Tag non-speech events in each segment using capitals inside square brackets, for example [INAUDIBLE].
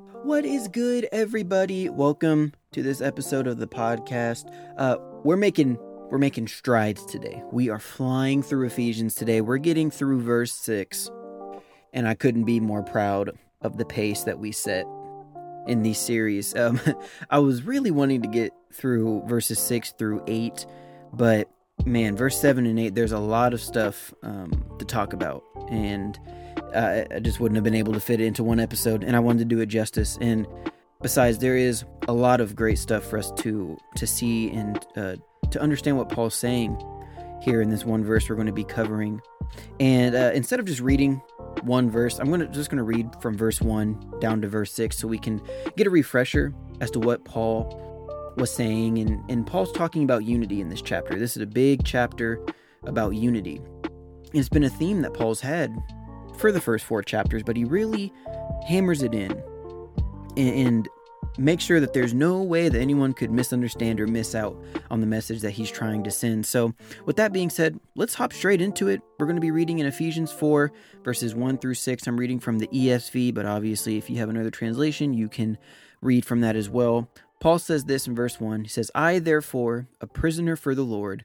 What is good, everybody? Welcome to this episode of the podcast. Uh, we're making we're making strides today. We are flying through Ephesians today. We're getting through verse six, and I couldn't be more proud of the pace that we set in these series. [LAUGHS] Um, I was really wanting to get through verses six through eight, but man, verse seven and eight, there's a lot of stuff um, to talk about, and uh, I just wouldn't have been able to fit it into one episode, and I wanted to do it justice. And besides, there is a lot of great stuff for us to to see and uh, to understand what Paul's saying here in this one verse we're going to be covering. And uh, instead of just reading one verse, I'm to just going to read from verse one down to verse six, so we can get a refresher as to what Paul was saying. And and Paul's talking about unity in this chapter. This is a big chapter about unity. It's been a theme that Paul's had for the first four chapters, but he really hammers it in and, makes sure that there's no way that anyone could misunderstand or miss out on the message that he's trying to send. So, with that being said, let's hop straight into it. We're going to be reading in Ephesians 4, verses 1 through 6. I'm reading from the ESV, but obviously, if you have another translation, you can read from that as well. Paul says this in verse 1. He says, I, therefore, a prisoner for the Lord,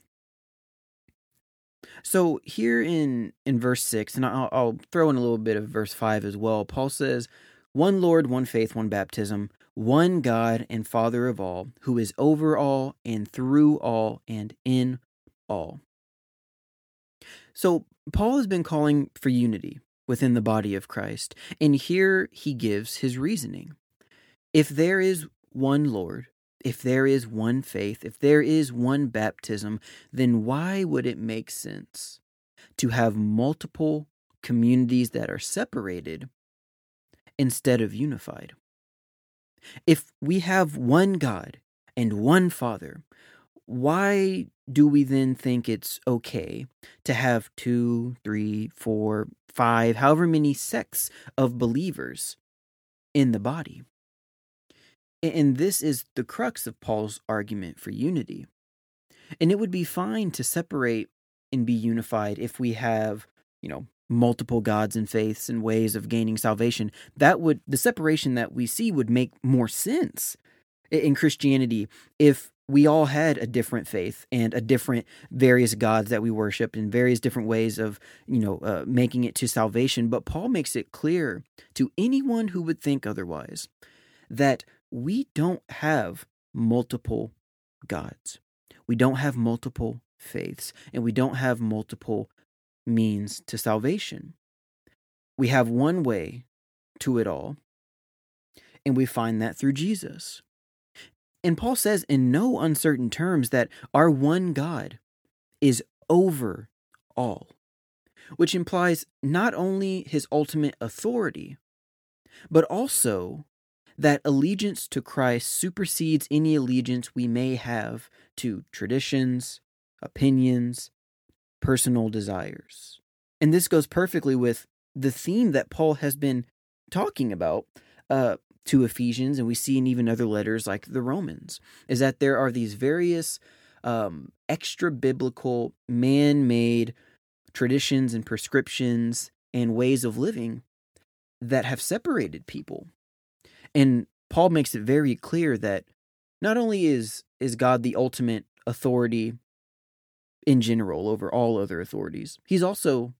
So here in in verse 6 and I'll, I'll throw in a little bit of verse 5 as well. Paul says, "One Lord, one faith, one baptism, one God and Father of all, who is over all and through all and in all." So Paul has been calling for unity within the body of Christ. And here he gives his reasoning. If there is one Lord, if there is one faith, if there is one baptism, then why would it make sense to have multiple communities that are separated instead of unified? If we have one God and one Father, why do we then think it's okay to have two, three, four, five, however many sects of believers in the body? And this is the crux of Paul's argument for unity. And it would be fine to separate and be unified if we have, you know, multiple gods and faiths and ways of gaining salvation. That would, the separation that we see would make more sense in Christianity if we all had a different faith and a different various gods that we worshiped and various different ways of you know uh, making it to salvation but paul makes it clear to anyone who would think otherwise that we don't have multiple gods. We don't have multiple faiths and we don't have multiple means to salvation. We have one way to it all and we find that through jesus. And Paul says in no uncertain terms that our one God is over all, which implies not only his ultimate authority, but also that allegiance to Christ supersedes any allegiance we may have to traditions, opinions, personal desires. And this goes perfectly with the theme that Paul has been talking about uh, to Ephesians, and we see in even other letters like the Romans, is that there are these various um, extra biblical, man made traditions and prescriptions and ways of living that have separated people. And Paul makes it very clear that not only is is God the ultimate authority in general over all other authorities, he's also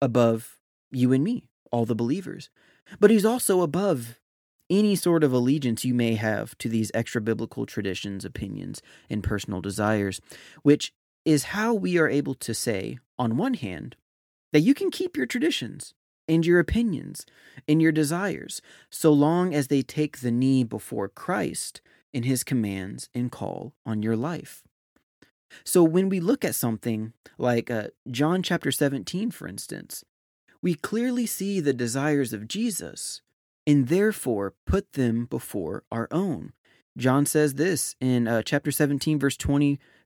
above you and me, all the believers. But he's also above any sort of allegiance you may have to these extra biblical traditions, opinions, and personal desires, which is how we are able to say, on one hand, that you can keep your traditions and your opinions and your desires so long as they take the knee before Christ in his commands and call on your life. So when we look at something like uh, John chapter 17, for instance, we clearly see the desires of Jesus and therefore put them before our own. John says this in uh, chapter 17, verse 20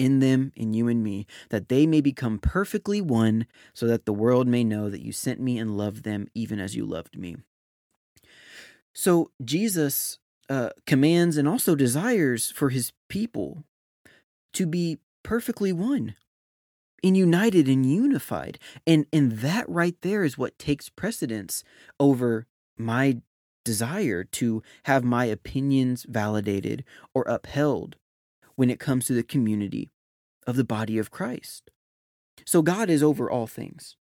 In them, in you and me, that they may become perfectly one, so that the world may know that you sent me and loved them, even as you loved me. So, Jesus uh, commands and also desires for his people to be perfectly one and united and unified. And, and that right there is what takes precedence over my desire to have my opinions validated or upheld when it comes to the community of the body of Christ. So God is over all things.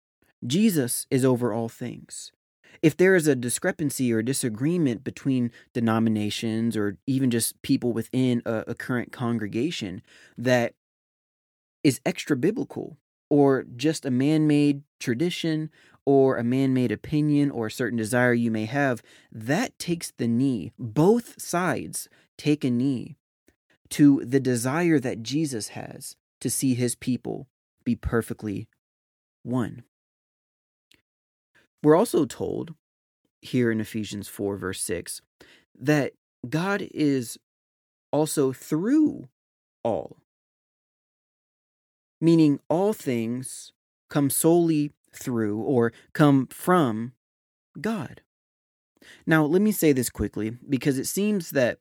Jesus is over all things. If there is a discrepancy or disagreement between denominations or even just people within a, a current congregation that is extra biblical or just a man made tradition or a man made opinion or a certain desire you may have, that takes the knee. Both sides take a knee to the desire that Jesus has to see his people be perfectly one. We're also told here in Ephesians 4, verse 6, that God is also through all, meaning all things come solely through or come from God. Now, let me say this quickly because it seems that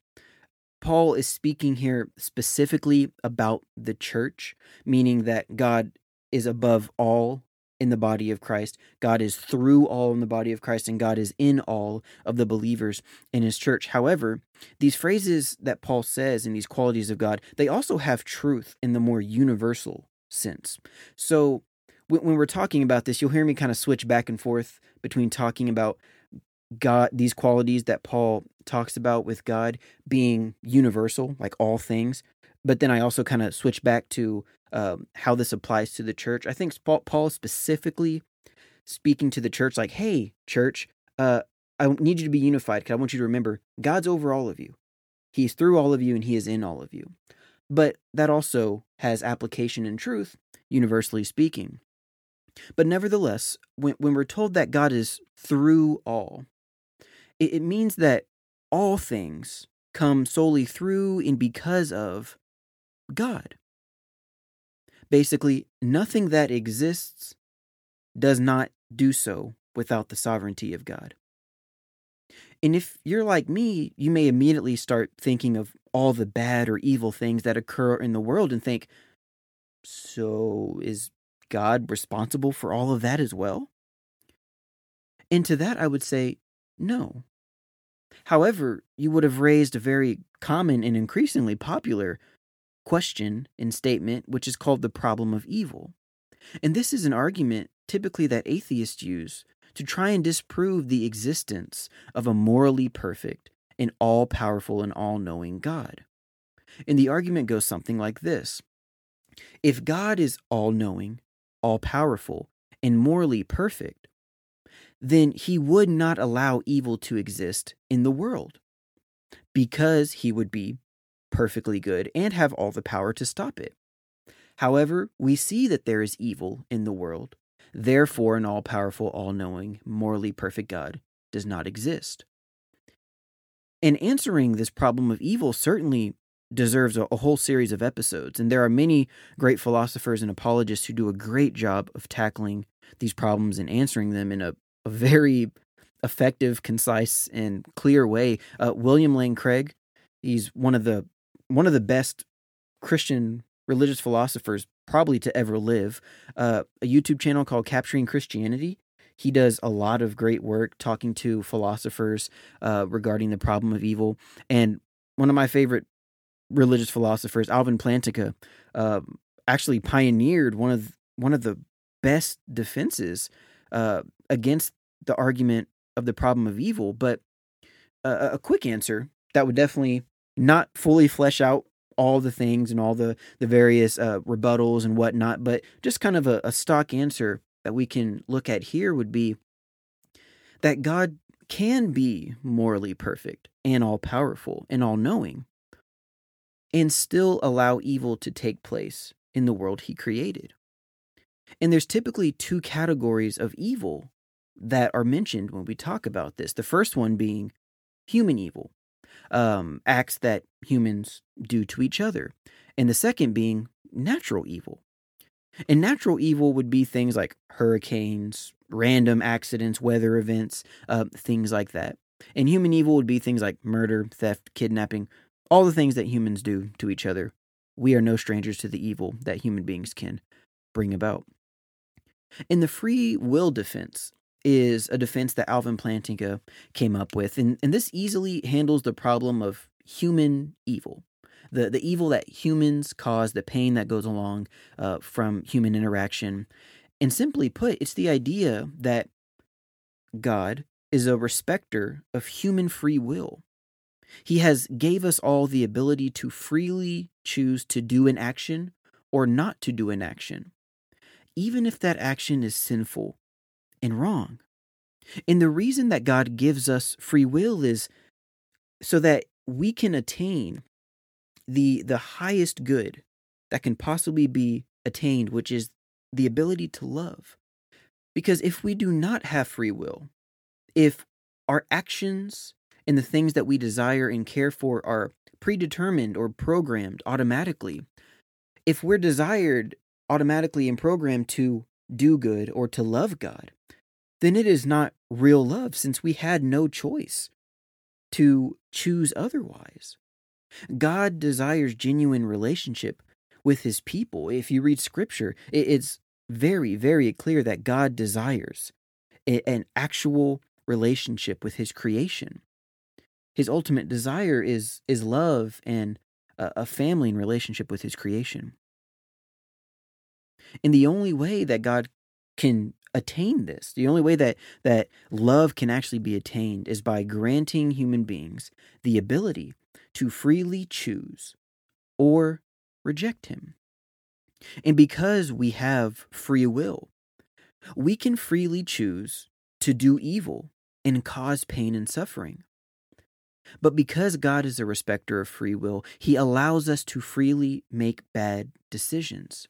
Paul is speaking here specifically about the church, meaning that God is above all in the body of Christ. God is through all in the body of Christ, and God is in all of the believers in his church. However, these phrases that Paul says and these qualities of God, they also have truth in the more universal sense. So when, we're talking about this, you'll hear me kind of switch back and forth between talking about God, these qualities that Paul talks about with God being universal, like all things. But then I also kind of switch back to um, how this applies to the church. I think Paul specifically speaking to the church, like, hey, church, uh, I need you to be unified because I want you to remember God's over all of you. He's through all of you and He is in all of you. But that also has application in truth, universally speaking. But nevertheless, when, when we're told that God is through all, it, it means that all things come solely through and because of God. Basically, nothing that exists does not do so without the sovereignty of God. And if you're like me, you may immediately start thinking of all the bad or evil things that occur in the world and think, so is God responsible for all of that as well? And to that, I would say, no. However, you would have raised a very common and increasingly popular question and statement, which is called the problem of evil. And this is an argument typically that atheists use to try and disprove the existence of a morally perfect and all powerful and all knowing God. And the argument goes something like this If God is all knowing, all powerful, and morally perfect, then he would not allow evil to exist in the world because he would be perfectly good and have all the power to stop it. However, we see that there is evil in the world. Therefore, an all powerful, all knowing, morally perfect God does not exist. And answering this problem of evil certainly deserves a, a, whole series of episodes. And there are many great philosophers and apologists who do a great job of tackling these problems and answering them in a, a very effective, concise, and clear way. Uh, William Lane Craig, he's one of the one of the best Christian religious philosophers probably to ever live. Uh, a YouTube channel called Capturing Christianity. He does a lot of great work talking to philosophers uh, regarding the problem of evil. And one of my favorite religious philosophers, Alvin Plantinga, uh, actually pioneered one of one of the best defenses uh, against the argument of the problem of evil. But a quick answer that would definitely not fully flesh out all the things and all the the various uh, rebuttals and whatnot, but just kind of a, a stock answer that we can look at here would be that God can be morally perfect and all powerful and all knowing and still allow evil to take place in the world he created. And there's typically two categories of evil that are mentioned when we talk about this. The first one being human evil, um, acts that humans do to each other. And the second being natural evil. And natural evil would be things like hurricanes, random accidents, weather events, uh, things like that. And human evil would be things like murder, theft, kidnapping, all the things that humans do to each other. We are no strangers to the evil that human beings can bring about. In the free will defense, is a defense that Alvin Plantinga came up with. And, and this easily handles the problem of human evil. The, the evil that humans cause, the pain that goes along uh, from human interaction. And simply put, it's the idea that God is a respecter of human free will. He has gave us all the ability to freely choose to do an action or not to do an action, even if that action is sinful and wrong. And the reason that God gives us free will is so that we can attain the the highest good that can possibly be attained, which is the ability to love. Because if we do not have free will, if our actions and the things that we desire and care for are predetermined or programmed automatically, if we're desired automatically and programmed to do good or to love God, then it is not real love since we had no choice to choose otherwise. God desires genuine relationship with his people. If you read scripture, it's very, very clear that God desires an actual relationship with his creation. His ultimate desire is, is love and a family and relationship with his creation. And the only way that God can attain this. The only way that that love can actually be attained is by granting human beings the ability to freely choose or reject him. And because we have free will, we can freely choose to do evil and cause pain and suffering. But because God is a respecter of free will, he allows us to freely make bad decisions.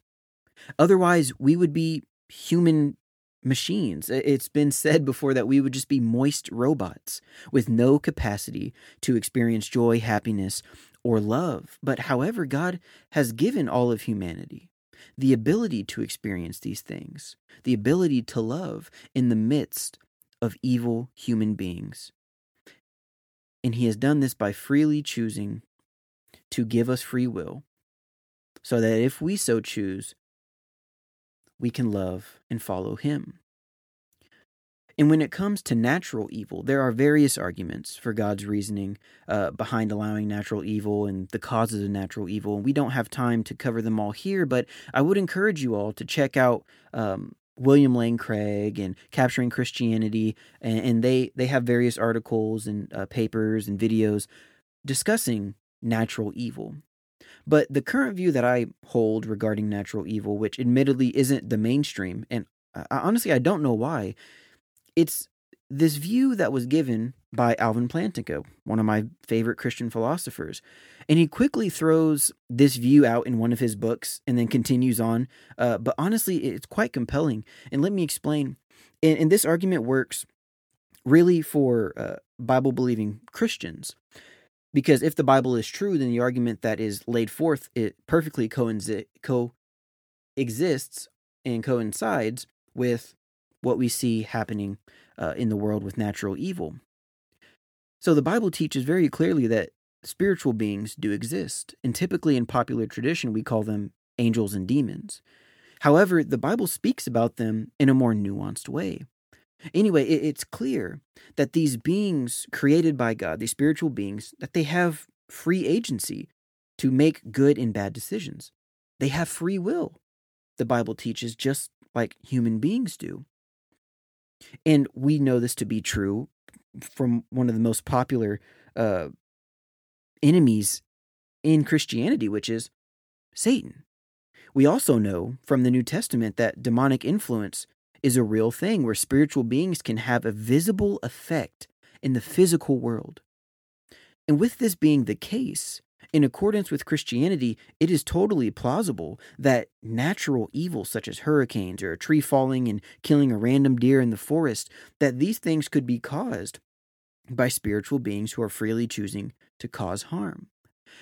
Otherwise, we would be human machines. It's been said before that we would just be moist robots with no capacity to experience joy, happiness, or love. But however, God has given all of humanity the ability to experience these things, the ability to love in the midst of evil human beings. And He has done this by freely choosing to give us free will, so that if we so choose, we can love and follow him. And when it comes to natural evil, there are various arguments for God's reasoning uh, behind allowing natural evil and the causes of natural evil. And we don't have time to cover them all here, but I would encourage you all to check out um, William Lane Craig and Capturing Christianity, and, and they they have various articles and uh, papers and videos discussing natural evil. But the current view that I hold regarding natural evil, which admittedly isn't the mainstream, and I, honestly, I don't know why, it's this view that was given by Alvin Plantinga, one of my favorite Christian philosophers. And he quickly throws this view out in one of his books and then continues on. Uh, but honestly, it's quite compelling. And let me explain. And, and this argument works really for uh, Bible believing Christians. Because if the Bible is true, then the argument that is laid forth it perfectly coincides, coexists and coincides with what we see happening uh, in the world with natural evil. So the Bible teaches very clearly that spiritual beings do exist, and typically in popular tradition we call them angels and demons. However, the Bible speaks about them in a more nuanced way. Anyway, it's clear that these beings created by God, these spiritual beings, that they have free agency to make good and bad decisions. They have free will, the Bible teaches, just like human beings do. And we know this to be true from one of the most popular uh, enemies in Christianity, which is Satan. We also know from the New Testament that demonic influence is a real thing where spiritual beings can have a visible effect in the physical world. And with this being the case, in accordance with Christianity, it is totally plausible that natural evils such as hurricanes or a tree falling and killing a random deer in the forest, that these things could be caused by spiritual beings who are freely choosing to cause harm.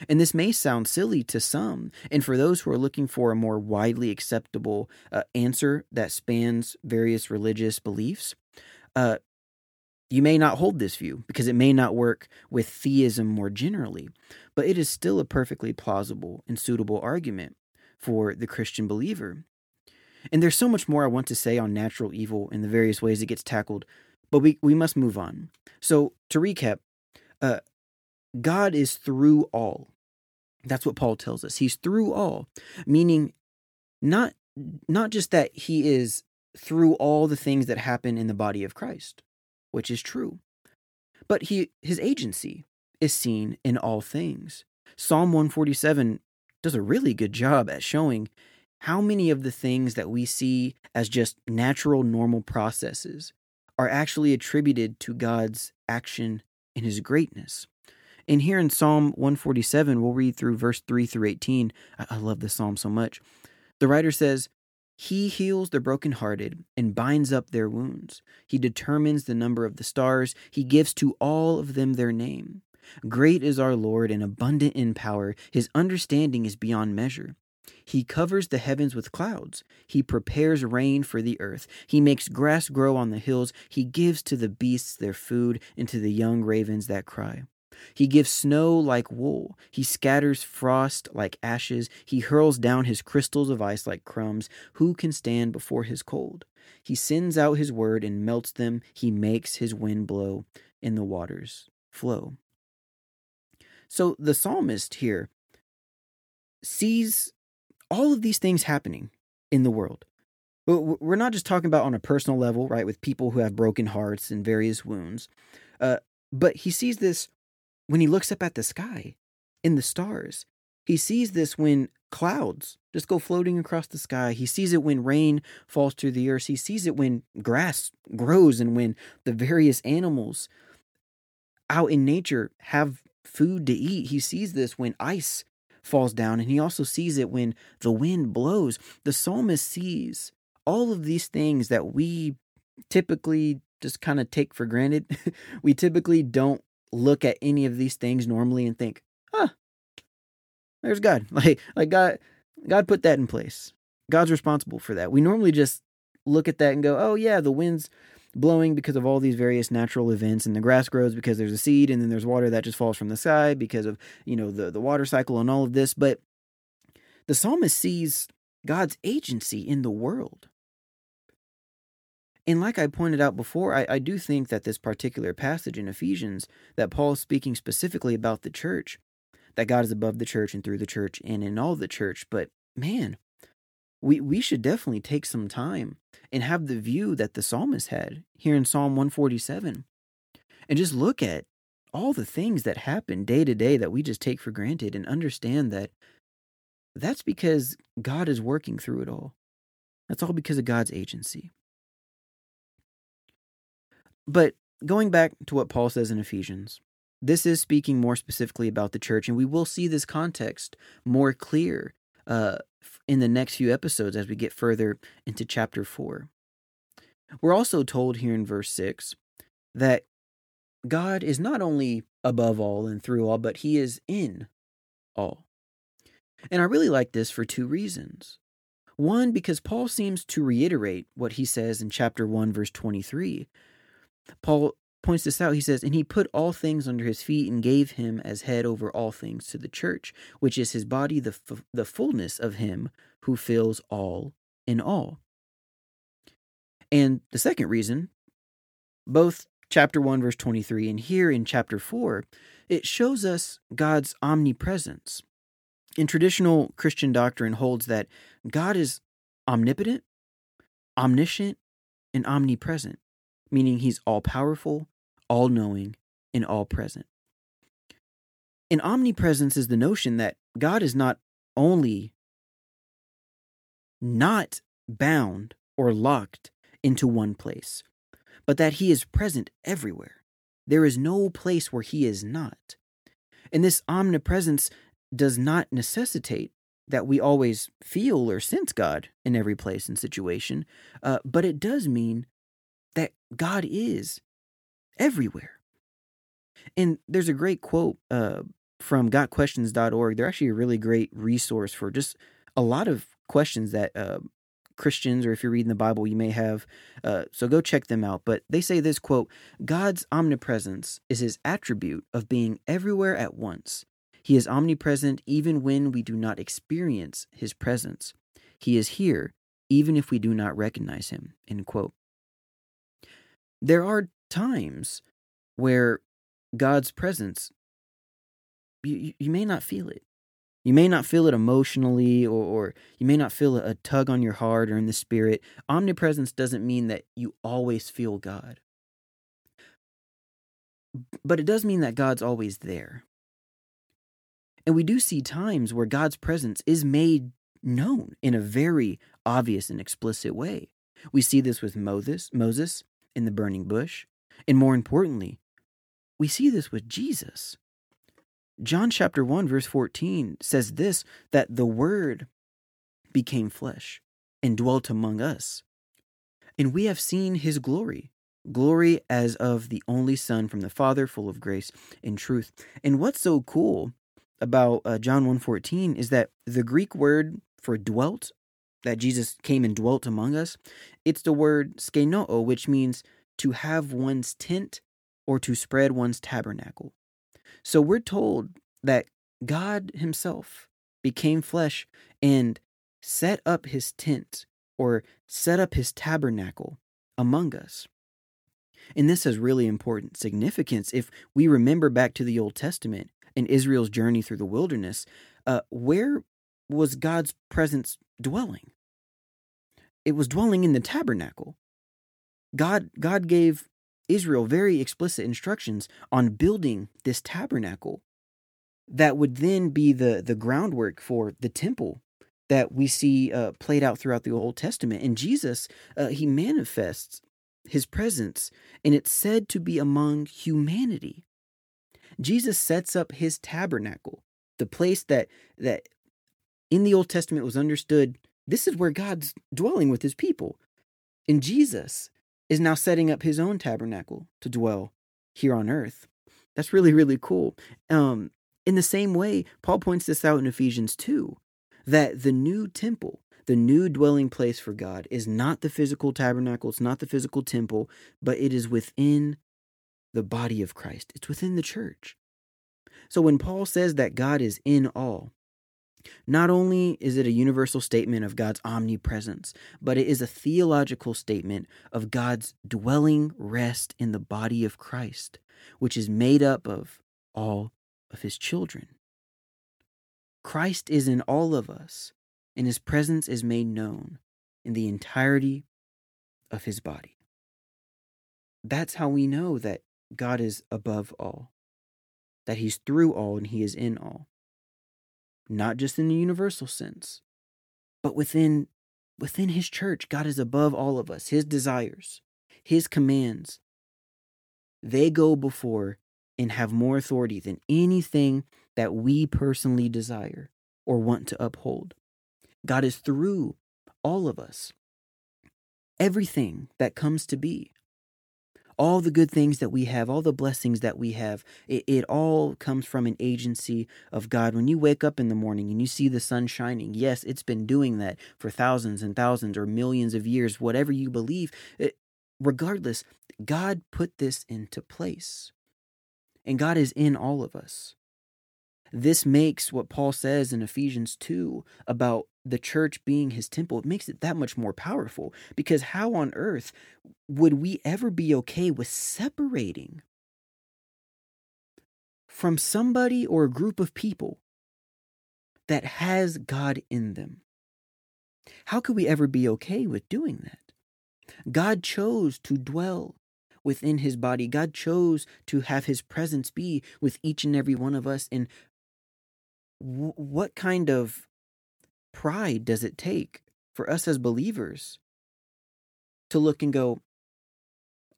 And this may sound silly to some, and for those who are looking for a more widely acceptable uh, answer that spans various religious beliefs, uh, you may not hold this view because it may not work with theism more generally, but it is still a perfectly plausible and suitable argument for the Christian believer. And there's so much more I want to say on natural evil and the various ways it gets tackled, but we, we must move on. So, to recap, uh, God is through all. That's what Paul tells us. He's through all, meaning not not just that he is through all the things that happen in the body of Christ, which is true, but he his agency is seen in all things. Psalm 147 does a really good job at showing how many of the things that we see as just natural normal processes are actually attributed to God's action in his greatness. And here in Psalm 147, we'll read through verse 3 through 18. I, love this psalm so much. The writer says, He heals the brokenhearted and binds up their wounds. He determines the number of the stars. He gives to all of them their name. Great is our Lord and abundant in power. His understanding is beyond measure. He covers the heavens with clouds. He prepares rain for the earth. He makes grass grow on the hills. He gives to the beasts their food and to the young ravens that cry. He gives snow like wool. He scatters frost like ashes. He hurls down his crystals of ice like crumbs. Who can stand before his cold? He sends out his word and melts them. He makes his wind blow and the waters flow. So the psalmist here sees all of these things happening in the world. We're not just talking about on a personal level, right, with people who have broken hearts and various wounds, uh, but he sees this when he looks up at the sky in the stars. He sees this when clouds just go floating across the sky. He sees it when rain falls through the earth. He sees it when grass grows and when the various animals out in nature have food to eat. He sees this when ice falls down, and he also sees it when the wind blows. The psalmist sees all of these things that we typically just kind of take for granted. [LAUGHS] we typically don't look at any of these things normally and think, huh, there's God. [LAUGHS] Like, like God, God put that in place. God's responsible for that. We normally just look at that and go, oh, yeah, the wind's blowing because of all these various natural events and the grass grows because there's a seed and then there's water that just falls from the sky because of, you know, the, the water cycle and all of this. But the psalmist sees God's agency in the world. And like I pointed out before, I, I do think that this particular passage in Ephesians, that Paul is speaking specifically about the church, that God is above the church and through the church and in all the church. But man, we, we should definitely take some time and have the view that the psalmist had here in Psalm 147 and just look at all the things that happen day to day that we just take for granted and understand that that's because God is working through it all. That's all because of God's agency. But going back to what Paul says in Ephesians, this is speaking more specifically about the church, and we will see this context more clear uh, in the next few episodes as we get further into chapter 4. We're also told here in verse 6 that God is not only above all and through all, but he is in all. And I really like this for two reasons. One, because Paul seems to reiterate what he says in chapter 1, verse 23, Paul points this out. He says, And he put all things under his feet and gave him as head over all things to the church, which is his body, the, f- the fullness of him who fills all in all. And the second reason, both chapter 1, verse 23, and here in chapter 4, it shows us God's omnipresence. In traditional Christian doctrine holds that God is omnipotent, omniscient, and omnipresent meaning he's all powerful, all knowing, and all present. And omnipresence is the notion that God is not only not bound or locked into one place, but that he is present everywhere. There is no place where he is not. And this omnipresence does not necessitate that we always feel or sense God in every place and situation, uh, but it does mean that God is everywhere. And there's a great quote uh, from gotquestions.org. They're actually a really great resource for just a lot of questions that uh, Christians, or if you're reading the Bible, you may have. Uh, so go check them out. But they say this quote God's omnipresence is his attribute of being everywhere at once. He is omnipresent even when we do not experience his presence. He is here even if we do not recognize him. End quote. There are times where God's presence, you, you may not feel it. You may not feel it emotionally, or, or you may not feel a, tug on your heart or in the spirit. Omnipresence doesn't mean that you always feel God, but it does mean that God's always there. And we do see times where God's presence is made known in a very obvious and explicit way. We see this with Moses, Moses in the burning bush, and more importantly, we see this with Jesus. John chapter 1 verse 14 says this that the word became flesh and dwelt among us. And we have seen his glory, glory as of the only son from the father full of grace and truth. And what's so cool about uh, John 1:14 is that the Greek word for dwelt that Jesus came and dwelt among us, it's the word skenoo, which means to have one's tent or to spread one's tabernacle. So we're told that God Himself became flesh and set up His tent or set up His tabernacle among us. And this has really important significance if we remember back to the Old Testament and Israel's journey through the wilderness. Uh, where was God's presence dwelling? It was dwelling in the tabernacle. God, God gave Israel very explicit instructions on building this tabernacle that would then be the, the groundwork for the temple that we see uh, played out throughout the Old Testament. And Jesus, uh, he manifests his presence, and it's said to be among humanity. Jesus sets up his tabernacle, the place that that in the Old Testament was understood this is where God's dwelling with his people. And Jesus is now setting up his own tabernacle to dwell here on earth. That's really, really cool. Um, in the same way, Paul points this out in Ephesians 2 that the new temple, the new dwelling place for God, is not the physical tabernacle, it's not the physical temple, but it is within the body of Christ, it's within the church. So when Paul says that God is in all, not only is it a universal statement of God's omnipresence, but it is a theological statement of God's dwelling rest in the body of Christ, which is made up of all of his children. Christ is in all of us, and his presence is made known in the entirety of his body. That's how we know that God is above all, that he's through all and he is in all not just in the universal sense, but within within his church, God is above all of us. His desires, his commands, they go before and have more authority than anything that we personally desire or want to uphold. God is through all of us. Everything that comes to be all the good things that we have, all the blessings that we have, it, it, all comes from an agency of God. When you wake up in the morning and you see the sun shining, yes, it's been doing that for thousands and thousands or millions of years, whatever you believe. It, regardless, God put this into place. And God is in all of us. This makes what Paul says in Ephesians 2 about the church being his temple, it makes it that much more powerful. Because how on earth would we ever be okay with separating from somebody or a group of people that has God in them? How could we ever be okay with doing that? God chose to dwell within his body. God chose to have his presence be with each and every one of us. And what kind of pride does it take for us as believers to look and go,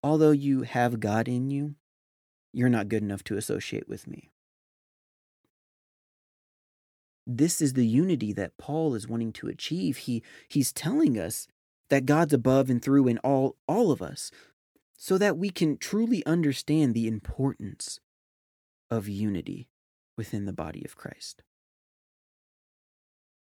although you have God in you, you're not good enough to associate with me? This is the unity that Paul is wanting to achieve. He he's telling us that God's above and through in all all of us so that we can truly understand the importance of unity within the body of Christ.